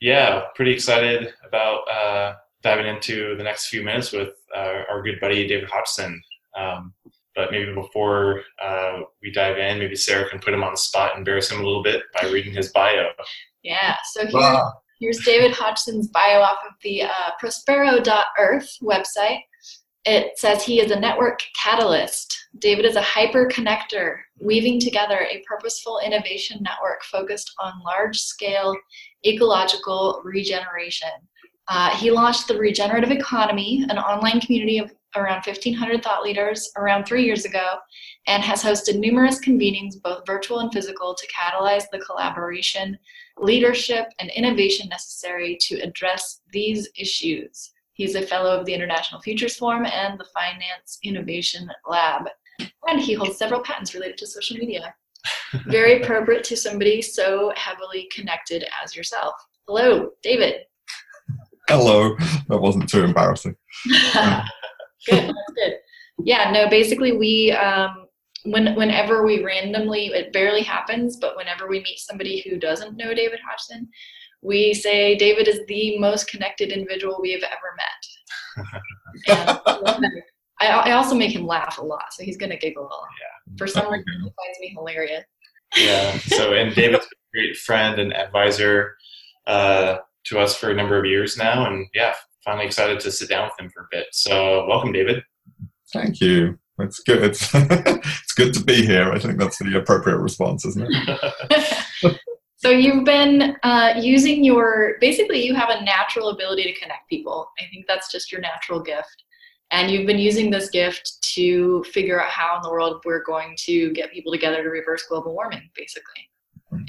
Yeah, pretty excited about uh, diving into the next few minutes with uh, our good buddy David Hodgson. Um, but maybe before uh, we dive in, maybe Sarah can put him on the spot and embarrass him a little bit by reading his bio. Yeah, so here, here's David Hodgson's bio off of the uh, Prospero.earth website. It says he is a network catalyst. David is a hyper connector, weaving together a purposeful innovation network focused on large scale ecological regeneration. Uh, he launched the Regenerative Economy, an online community of around 1,500 thought leaders, around three years ago, and has hosted numerous convenings, both virtual and physical, to catalyze the collaboration, leadership, and innovation necessary to address these issues. He's a fellow of the International Futures Forum and the Finance Innovation Lab. And he holds several patents related to social media. Very appropriate to somebody so heavily connected as yourself. Hello, David. Hello. That wasn't too embarrassing. good, good. Yeah, no, basically we um, when whenever we randomly it barely happens, but whenever we meet somebody who doesn't know David Hodgson, we say David is the most connected individual we have ever met. I, I, also make him laugh a lot, so he's gonna giggle a lot. Yeah. For some reason, he finds me hilarious. Yeah. So, and David's a great friend and advisor uh, to us for a number of years now, and yeah, finally excited to sit down with him for a bit. So, welcome, David. Thank you. It's good. It's, it's good to be here. I think that's the appropriate response, isn't it? So you've been uh, using your basically you have a natural ability to connect people. I think that's just your natural gift, and you've been using this gift to figure out how in the world we're going to get people together to reverse global warming, basically.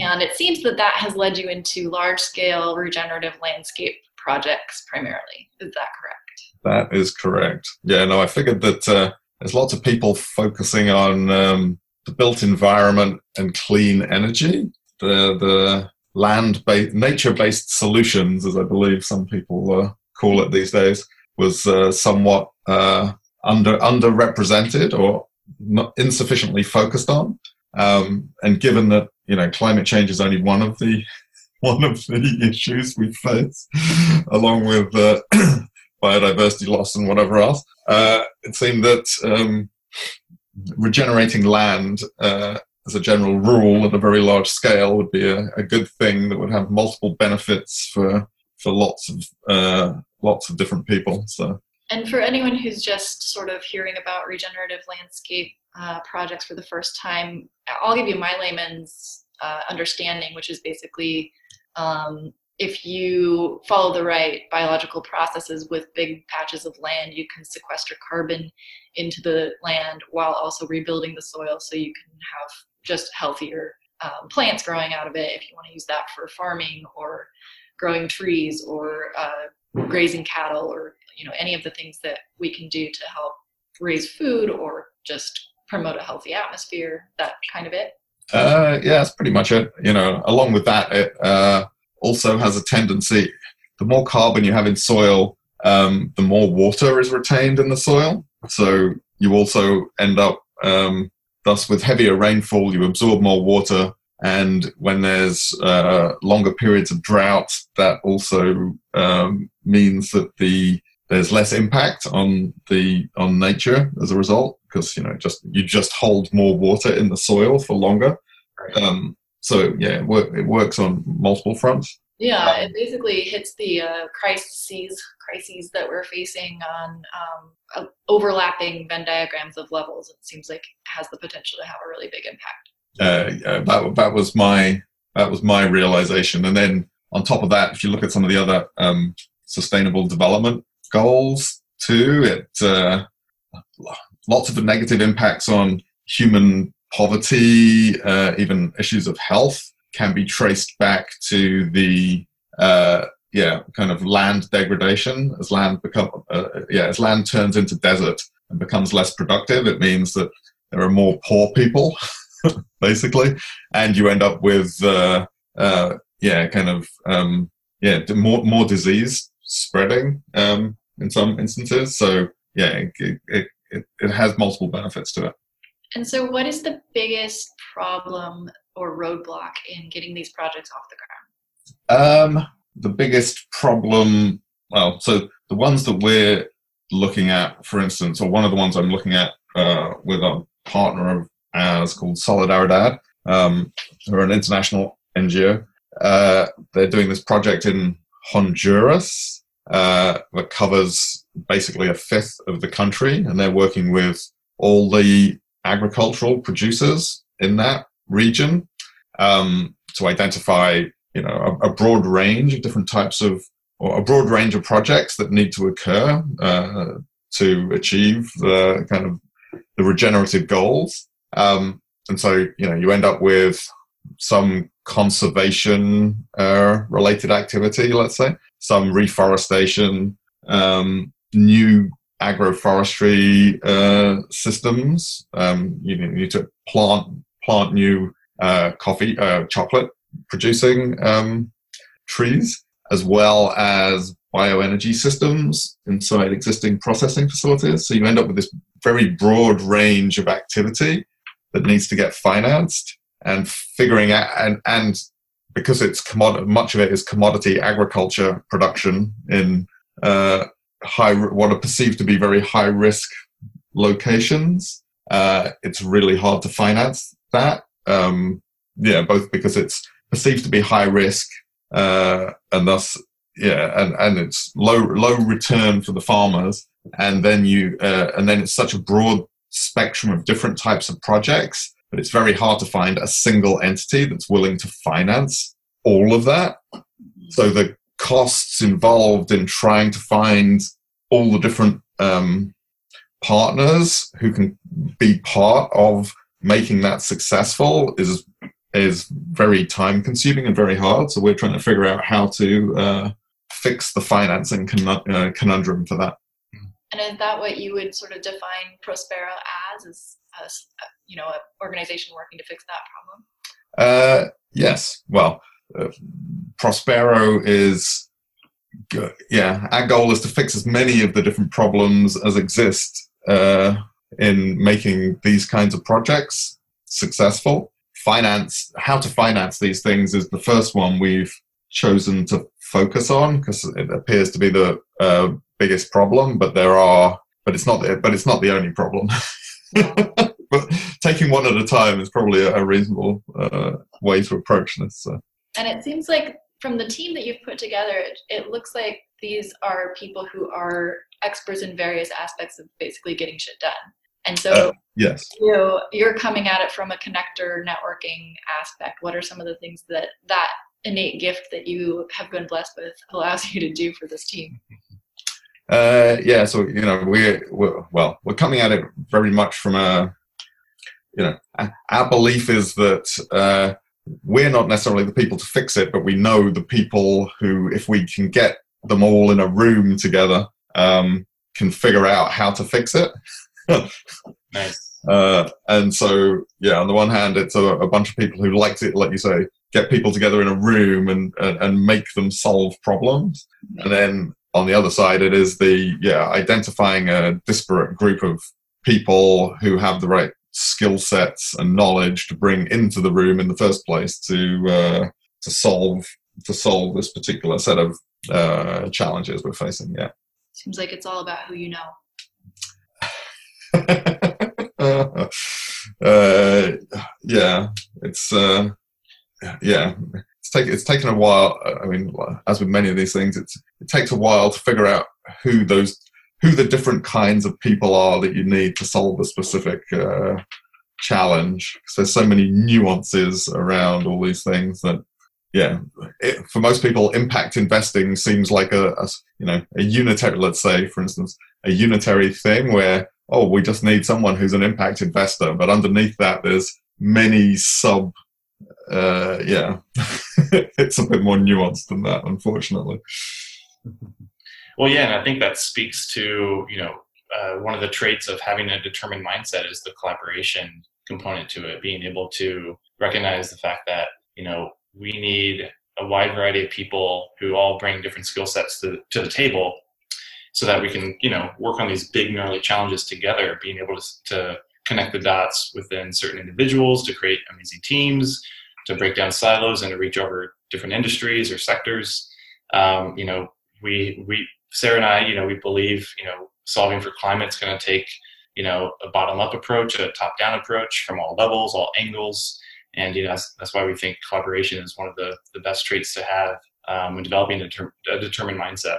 And it seems that that has led you into large scale regenerative landscape projects primarily. Is that correct? That is correct. Yeah, no, I figured that uh, there's lots of people focusing on um, the built environment and clean energy the the land based nature based solutions, as I believe some people uh, call it these days, was uh, somewhat uh, under underrepresented or not insufficiently focused on. Um, and given that you know climate change is only one of the one of the issues we face, along with uh, biodiversity loss and whatever else, uh, it seemed that um, regenerating land uh, as a general rule at a very large scale would be a, a good thing that would have multiple benefits for for lots of uh, lots of different people. So. And for anyone who's just sort of hearing about regenerative landscape uh, projects for the first time, I'll give you my layman's uh, understanding, which is basically um, if you follow the right biological processes with big patches of land, you can sequester carbon into the land while also rebuilding the soil so you can have just healthier um, plants growing out of it if you want to use that for farming or growing trees or uh, grazing cattle or you know any of the things that we can do to help raise food or just promote a healthy atmosphere that kind of it. Uh, yeah that's pretty much it you know along with that it uh, also has a tendency the more carbon you have in soil um, the more water is retained in the soil so you also end up um, Thus, with heavier rainfall, you absorb more water, and when there's uh, longer periods of drought, that also um, means that the there's less impact on the on nature as a result because you know just you just hold more water in the soil for longer. Um, so yeah, it, work, it works on multiple fronts. Yeah, it basically hits the uh, crises crises that we're facing on um, uh, overlapping Venn diagrams of levels. It seems like it has the potential to have a really big impact. Uh, yeah, that that was my that was my realization. And then on top of that, if you look at some of the other um, sustainable development goals too, it uh, lots of negative impacts on human poverty, uh, even issues of health can be traced back to the uh, yeah kind of land degradation as land become uh, yeah as land turns into desert and becomes less productive. It means that there are more poor people basically, and you end up with uh, uh, yeah kind of um, yeah more more disease spreading um, in some instances. So yeah, it, it, it, it has multiple benefits to it. And so, what is the biggest problem or roadblock in getting these projects off the ground? Um, the biggest problem, well, so the ones that we're looking at, for instance, or one of the ones I'm looking at uh, with a partner of ours called Solidaridad, um, who are an international NGO. Uh, they're doing this project in Honduras uh, that covers basically a fifth of the country, and they're working with all the agricultural producers in that region um, to identify, you know, a, a, broad range of different types of, or a broad range of projects that need to occur uh, to achieve the kind of the regenerative goals. Um, and so, you know, you end up with some conservation uh, related activity, let's say, some reforestation, um, new agroforestry uh, systems. Um, you need to plant plant new uh, coffee, uh, chocolate producing um, trees, as well as bioenergy systems inside existing processing facilities. So you end up with this very broad range of activity that needs to get financed and figuring out and and because it's commodity, much of it is commodity agriculture production in uh, high what are perceived to be very high risk locations. Uh, it's really hard to finance that. Um, yeah, both because it's perceived to be high risk uh, and thus yeah, and, and it's low low return for the farmers, and then you uh, and then it's such a broad spectrum of different types of projects that it's very hard to find a single entity that's willing to finance all of that. So the costs involved in trying to find all the different um, partners who can be part of making that successful is is very time consuming and very hard. So we're trying to figure out how to uh, fix the financing uh, conundrum for that. And is that what you would sort of define Prospero as? Is a, you know an organization working to fix that problem? Uh, yes. Well, uh, Prospero is. Yeah. Our goal is to fix as many of the different problems as exist uh, in making these kinds of projects successful. Finance, how to finance these things is the first one we've chosen to focus on because it appears to be the uh, biggest problem. But there are, but it's not, the, but it's not the only problem. but taking one at a time is probably a, reasonable uh, way to approach this. So. And it seems like from the team that you've put together, it, it looks like these are people who are experts in various aspects of basically getting shit done. And so, uh, yes, you know, you're coming at it from a connector networking aspect. What are some of the things that that innate gift that you have been blessed with allows you to do for this team? Uh, yeah, so you know, we're, we're, well, we're coming at it very much from a, you know, our belief is that uh, we're not necessarily the people to fix it, but we know the people who, if we can get them all in a room together, um, can figure out how to fix it. nice. Uh, and so, yeah, on the one hand, it's a, a, bunch of people who like it, like you say, get people together in a room and, and, and make them solve problems. And then on the other side, it is the, yeah, identifying a disparate group of people who have the right skill sets and knowledge to bring into the room in the first place to, uh, to solve, to solve this particular set of, uh, challenges we're facing. Yeah. Seems like it's all about who you know. uh, yeah, it's uh, yeah, it's taken it's taken a while. I mean, as with many of these things, it's it takes a while to figure out who those who the different kinds of people are that you need to solve a specific uh, challenge. Because there's so many nuances around all these things that yeah, it, for most people, impact investing seems like a, a, you know a unitary. Let's say, for instance, a unitary thing where oh, we just need someone who's an impact investor. But underneath that, there's many sub, uh, yeah, it's a bit more nuanced than that, unfortunately. Well, yeah, and I think that speaks to, you know, uh, one of the traits of having a determined mindset is the collaboration component to it, being able to recognize the fact that, you know, we need a wide variety of people who all bring different skill sets to, to the table so that we can you know work on these big gnarly challenges together being able to, to connect the dots within certain individuals to create amazing teams to break down silos and to reach over different industries or sectors. Um, you know, we we Sarah and I, you know, we believe you know solving for climate is going to take you know a bottom up approach, a top down approach from all levels, all angles, and you know that's, that's why we think collaboration is one of the the best traits to have um, when developing a, deter- a determined mindset.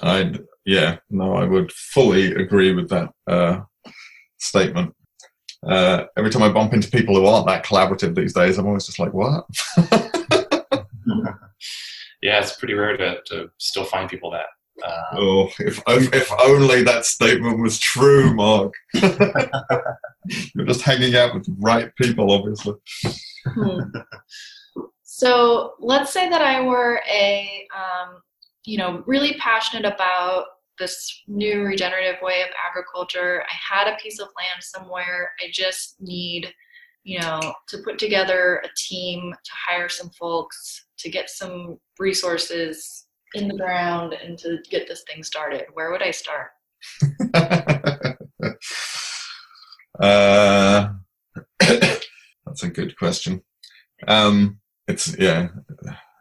I yeah no, I would fully agree with that uh, statement. Uh, every time I bump into people who aren't that collaborative these days, I'm always just like, what? yeah, it's pretty rare to, to still find people that. Uh, oh, if, if only that statement was true, Mark. You're just hanging out with the right people, obviously. Hmm. So let's say that I were a, um, you know, really passionate about this new regenerative way of agriculture. I had a piece of land somewhere. I just need, you know, to put together a team, to hire some folks, to get some resources in the ground and to get this thing started. Where would I start? uh, that's a good question. Um, it's yeah,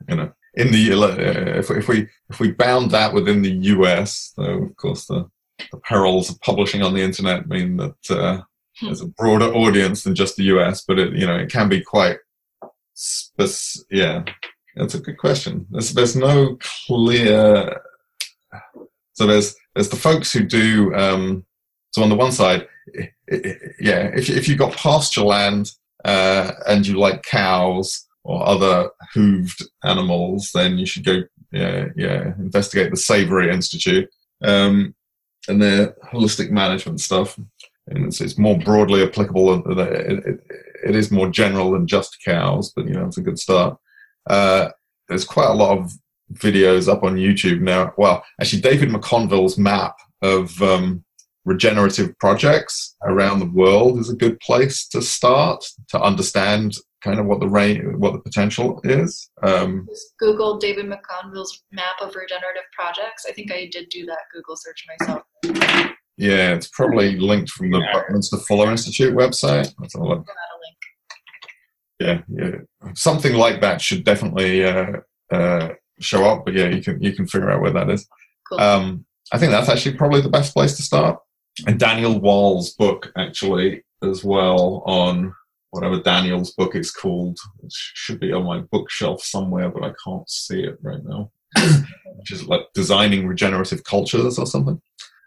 you know, in the uh, if, if we if we bound that within the US, though of course the, the perils of publishing on the internet mean that uh, hmm. there's a broader audience than just the US, but it you know it can be quite spec- yeah. That's a good question. There's there's no clear. So there's there's the folks who do. Um, so on the one side, yeah, if if you've got pasture land uh, and you like cows, or other hooved animals, then you should go, yeah, yeah, investigate the Savory Institute um, and their holistic management stuff. And it's, it's more broadly applicable. It, it is more general than just cows, but you know, it's a good start. Uh, there's quite a lot of videos up on YouTube now. Well, actually, David McConville's map of um, regenerative projects around the world is a good place to start to understand kind of what the range, what the potential is. Um, Just Google David McConville's map of regenerative projects. I think I did do that Google search myself. Yeah, it's probably linked from the Buckminster Fuller Institute website. Let's Yeah, yeah, something like that should definitely uh, uh, show up. But yeah, you can you can figure out where that is. Cool. Um, I think that's actually probably the best place to start. And Daniel Wahl's book actually as well on whatever Daniel's book is called. Should be on my bookshelf somewhere, but I can't see it right now. Which is like designing regenerative cultures or something.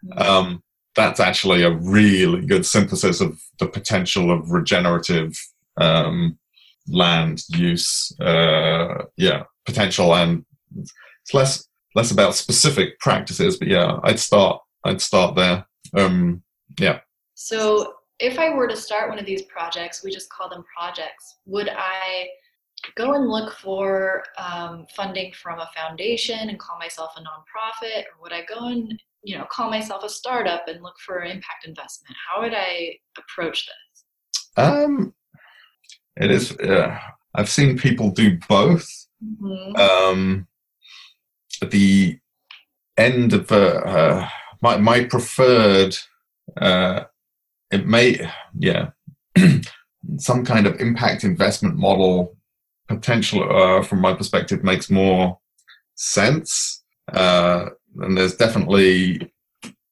Mm-hmm. Um, that's actually a really good synthesis of the potential of regenerative um, land use. Uh, yeah, potential, and it's less less about specific practices, but yeah, I'd start I'd start there. Um, yeah. So if I were to start one of these projects, we just call them projects, would I go and look for um, funding from a foundation and call myself a nonprofit? Or would I go and you know call myself a startup and look for impact investment? How would I approach this? Um, it is. Uh, I've seen people do both. Mm-hmm. Um, at the end of uh, uh, my my preferred uh, it may, yeah, some kind of impact investment model potential uh, from my perspective makes more sense. Uh, and there's definitely,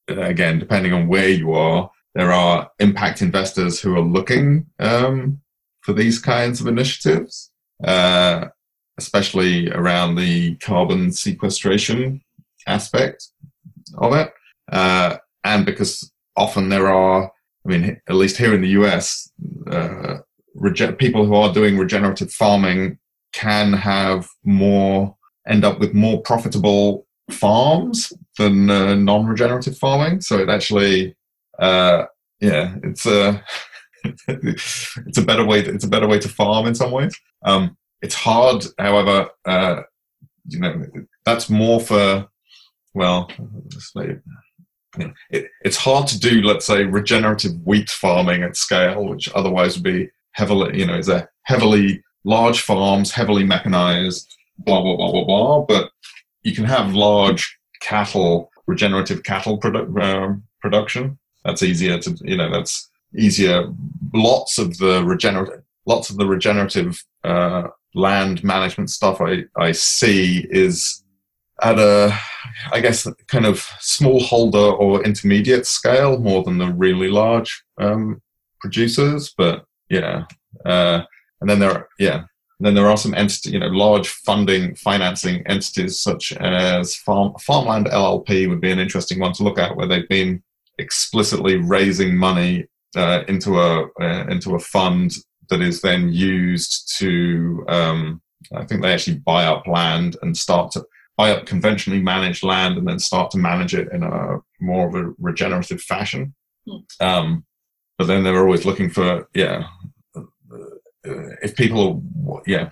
again, depending on where you are, there are impact investors who are looking um, for these kinds of initiatives, uh, especially around the carbon sequestration aspect of it. Uh, and because often there are I mean, at least here in the US, uh, rege- people who are doing regenerative farming can have more, end up with more profitable farms than uh, non-regenerative farming. So it actually, uh, yeah, it's a it's a better way. To, it's a better way to farm in some ways. Um, it's hard, however. Uh, you know, that's more for well, you know, it, it's hard to do, let's say, regenerative wheat farming at scale, which otherwise would be heavily, you know, is a heavily large farms, heavily mechanized, blah blah blah blah blah. But you can have large cattle, regenerative cattle produ- uh, production. That's easier to, you know, that's easier. Lots of the regenerative, lots of the regenerative uh, land management stuff I I see is at a, I guess, kind of smallholder or intermediate scale more than the really large um, producers. But yeah, uh, and then there, are, yeah, and then there are some entities, you know, large funding, financing entities such as Farm, Farmland LLP would be an interesting one to look at, where they've been explicitly raising money uh, into a uh, into a fund that is then used to. Um, I think they actually buy up land and start to buy up conventionally managed land and then start to manage it in a more of a regenerative fashion. Mm. Um, but then they're always looking for yeah if people, yeah,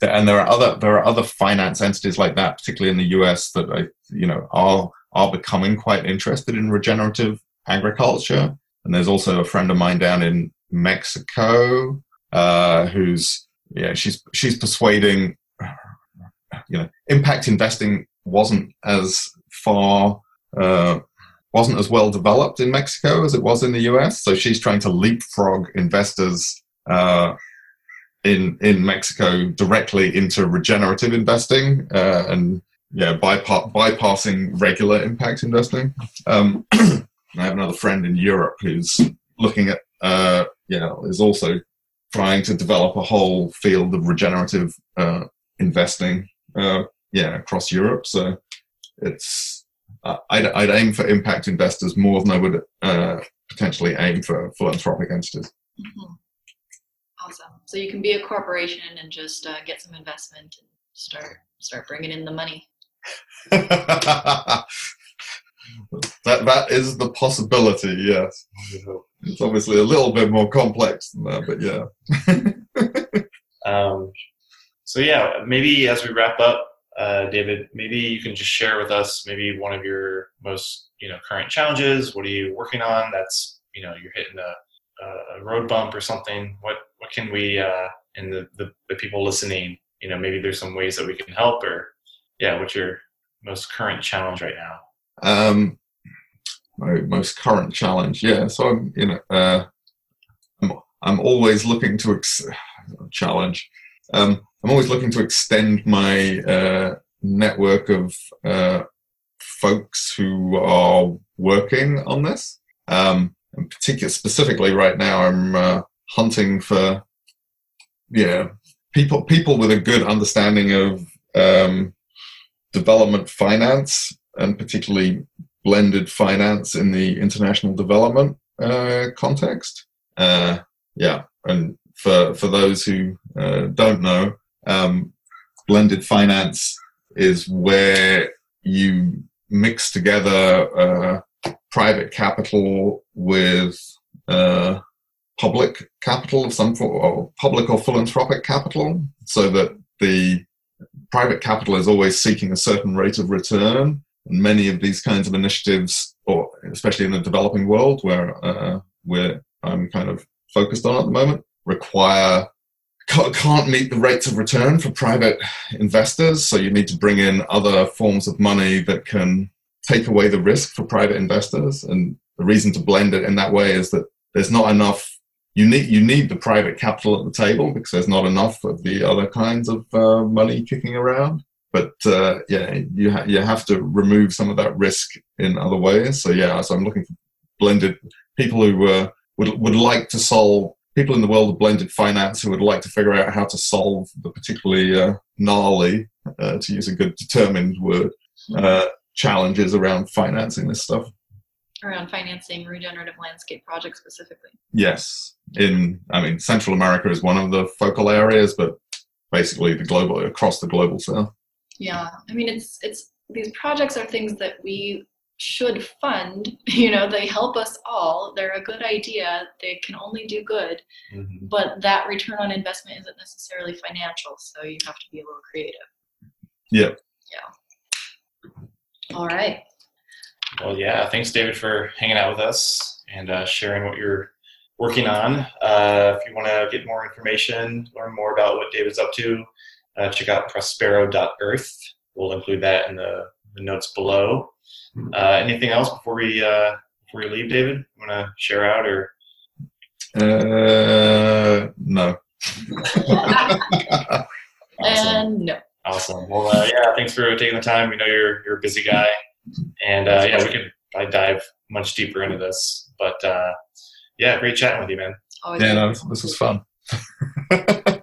and there are other there are other finance entities like that, particularly in the US, that I you know are are becoming quite interested in regenerative agriculture. And there's also a friend of mine down in Mexico uh, who's yeah she's she's persuading you know impact investing wasn't as far uh, wasn't as well developed in Mexico as it was in the US. So she's trying to leapfrog investors uh, in in Mexico directly into regenerative investing uh, and yeah bypass, bypassing regular impact investing. Um, I have another friend in Europe who's looking at uh, yeah is also trying to develop a whole field of regenerative uh, investing uh, yeah across Europe. So it's I'd, I'd, aim for impact investors more than I would uh, potentially aim for philanthropic entities. Mm-hmm. Awesome. So you can be a corporation and just uh, get some investment and start start bringing in the money. that that is the possibility. Yes, it's obviously a little bit more complex than that, but yeah. um, so yeah, maybe as we wrap up, uh, David, maybe you can just share with us maybe one of your most you know current challenges. What are you working on? That's you know you're hitting a a road bump or something, what what can we uh, and the, the, the people listening, you know, maybe there's some ways that we can help or yeah, what's your most current challenge right now? Um, my most current challenge, yeah. So I'm, you know, uh, I'm, I'm always looking to ex- challenge. Um, I'm always looking to extend my uh, network of uh, folks who are working on this. Um, in particular, specifically right now, I'm uh, hunting for yeah people people with a good understanding of um, development finance and particularly blended finance in the international development uh, context. Uh, yeah, and for for those who uh, don't know, um, blended finance is where you mix together uh, private capital with uh, public capital of some form, or public or philanthropic capital, so that the private capital is always seeking a certain rate of return. And many of these kinds of initiatives, or especially in the developing world where uh, where I'm kind of focused on at the moment, require can't meet the rates of return for private investors. So you need to bring in other forms of money that can take away the risk for private investors. And the reason to blend it in that way is that there's not enough. You need you need the private capital at the table because there's not enough of the other kinds of uh, money kicking around. But uh, yeah, you ha- you have to remove some of that risk in other ways. So yeah, so I'm looking for blended people who uh, would would like to solve people in the world of blended finance who would like to figure out how to solve the particularly uh, gnarly, uh, to use a good determined word, uh, challenges around financing this stuff. Around financing regenerative landscape projects specifically. Yes, in I mean Central America is one of the focal areas, but basically the global across the global south. Yeah, I mean it's it's these projects are things that we should fund. You know, they help us all. They're a good idea. They can only do good, mm-hmm. but that return on investment isn't necessarily financial. So you have to be a little creative. Yeah. Yeah. All right. Well, yeah. Thanks, David, for hanging out with us and uh, sharing what you're working on. Uh, if you want to get more information, learn more about what David's up to, uh, check out prospero.earth. We'll include that in the, the notes below. Uh, anything else before we uh, before we leave, David? Want to share out or? Uh, no. awesome. And no. Awesome. Well, uh, yeah, thanks for taking the time. We know you're you're a busy guy, and uh, yeah, we could probably dive much deeper into this. But uh, yeah, great chatting with you, man. Always Yeah, no, this was fun.